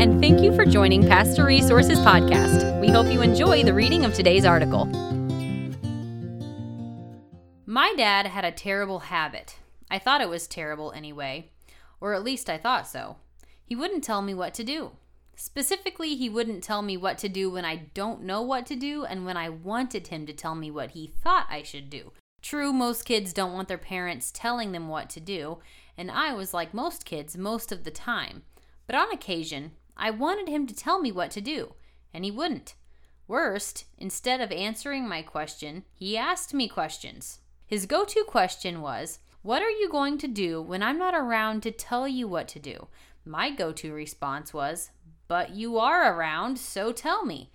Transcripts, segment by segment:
and thank you for joining Pastor Resources Podcast. We hope you enjoy the reading of today's article. My dad had a terrible habit. I thought it was terrible anyway, or at least I thought so. He wouldn't tell me what to do. Specifically, he wouldn't tell me what to do when I don't know what to do and when I wanted him to tell me what he thought I should do. True, most kids don't want their parents telling them what to do, and I was like most kids most of the time. But on occasion, I wanted him to tell me what to do, and he wouldn't. Worst, instead of answering my question, he asked me questions. His go to question was, What are you going to do when I'm not around to tell you what to do? My go to response was, But you are around, so tell me.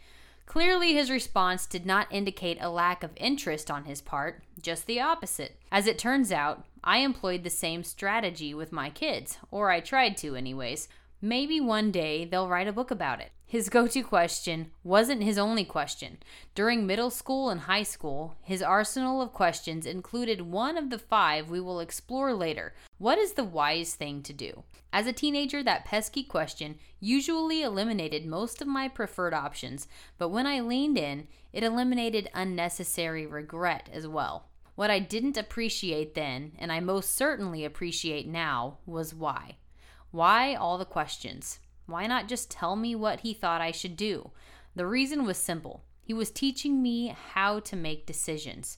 Clearly, his response did not indicate a lack of interest on his part, just the opposite. As it turns out, I employed the same strategy with my kids, or I tried to, anyways. Maybe one day they'll write a book about it. His go to question wasn't his only question. During middle school and high school, his arsenal of questions included one of the five we will explore later What is the wise thing to do? As a teenager, that pesky question usually eliminated most of my preferred options, but when I leaned in, it eliminated unnecessary regret as well. What I didn't appreciate then, and I most certainly appreciate now, was why. Why all the questions? Why not just tell me what he thought I should do? The reason was simple. He was teaching me how to make decisions,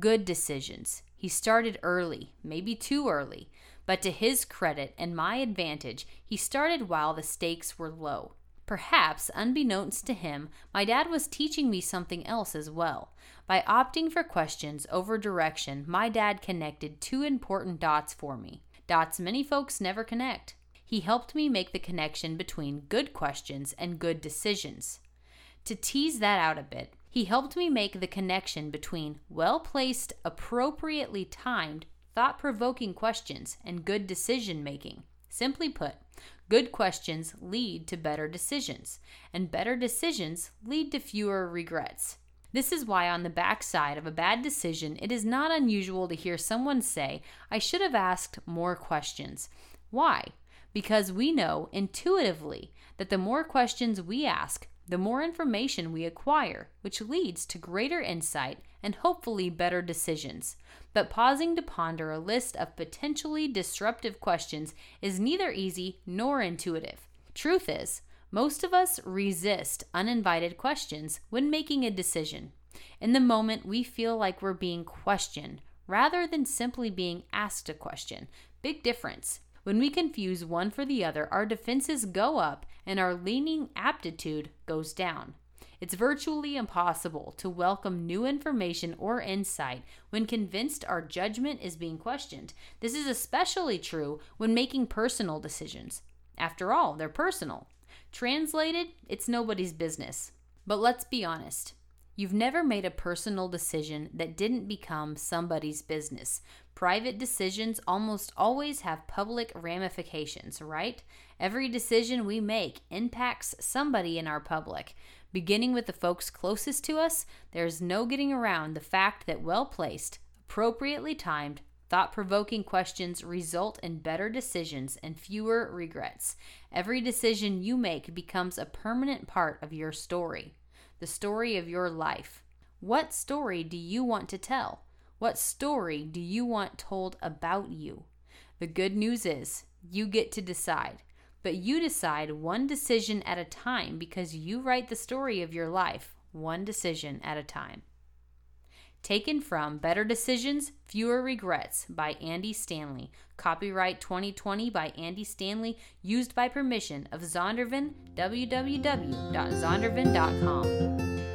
good decisions. He started early, maybe too early, but to his credit and my advantage, he started while the stakes were low. Perhaps, unbeknownst to him, my dad was teaching me something else as well. By opting for questions over direction, my dad connected two important dots for me. Dots many folks never connect. He helped me make the connection between good questions and good decisions. To tease that out a bit, he helped me make the connection between well placed, appropriately timed, thought provoking questions and good decision making. Simply put, good questions lead to better decisions, and better decisions lead to fewer regrets. This is why, on the backside of a bad decision, it is not unusual to hear someone say, I should have asked more questions. Why? Because we know intuitively that the more questions we ask, the more information we acquire, which leads to greater insight and hopefully better decisions. But pausing to ponder a list of potentially disruptive questions is neither easy nor intuitive. Truth is, most of us resist uninvited questions when making a decision. In the moment, we feel like we're being questioned rather than simply being asked a question. Big difference. When we confuse one for the other, our defenses go up and our leaning aptitude goes down. It's virtually impossible to welcome new information or insight when convinced our judgment is being questioned. This is especially true when making personal decisions. After all, they're personal. Translated, it's nobody's business. But let's be honest. You've never made a personal decision that didn't become somebody's business. Private decisions almost always have public ramifications, right? Every decision we make impacts somebody in our public. Beginning with the folks closest to us, there's no getting around the fact that well placed, appropriately timed, thought provoking questions result in better decisions and fewer regrets. Every decision you make becomes a permanent part of your story, the story of your life. What story do you want to tell? What story do you want told about you? The good news is you get to decide, but you decide one decision at a time because you write the story of your life one decision at a time. Taken from Better Decisions, Fewer Regrets by Andy Stanley. Copyright 2020 by Andy Stanley, used by permission of Zondervan, www.zondervan.com.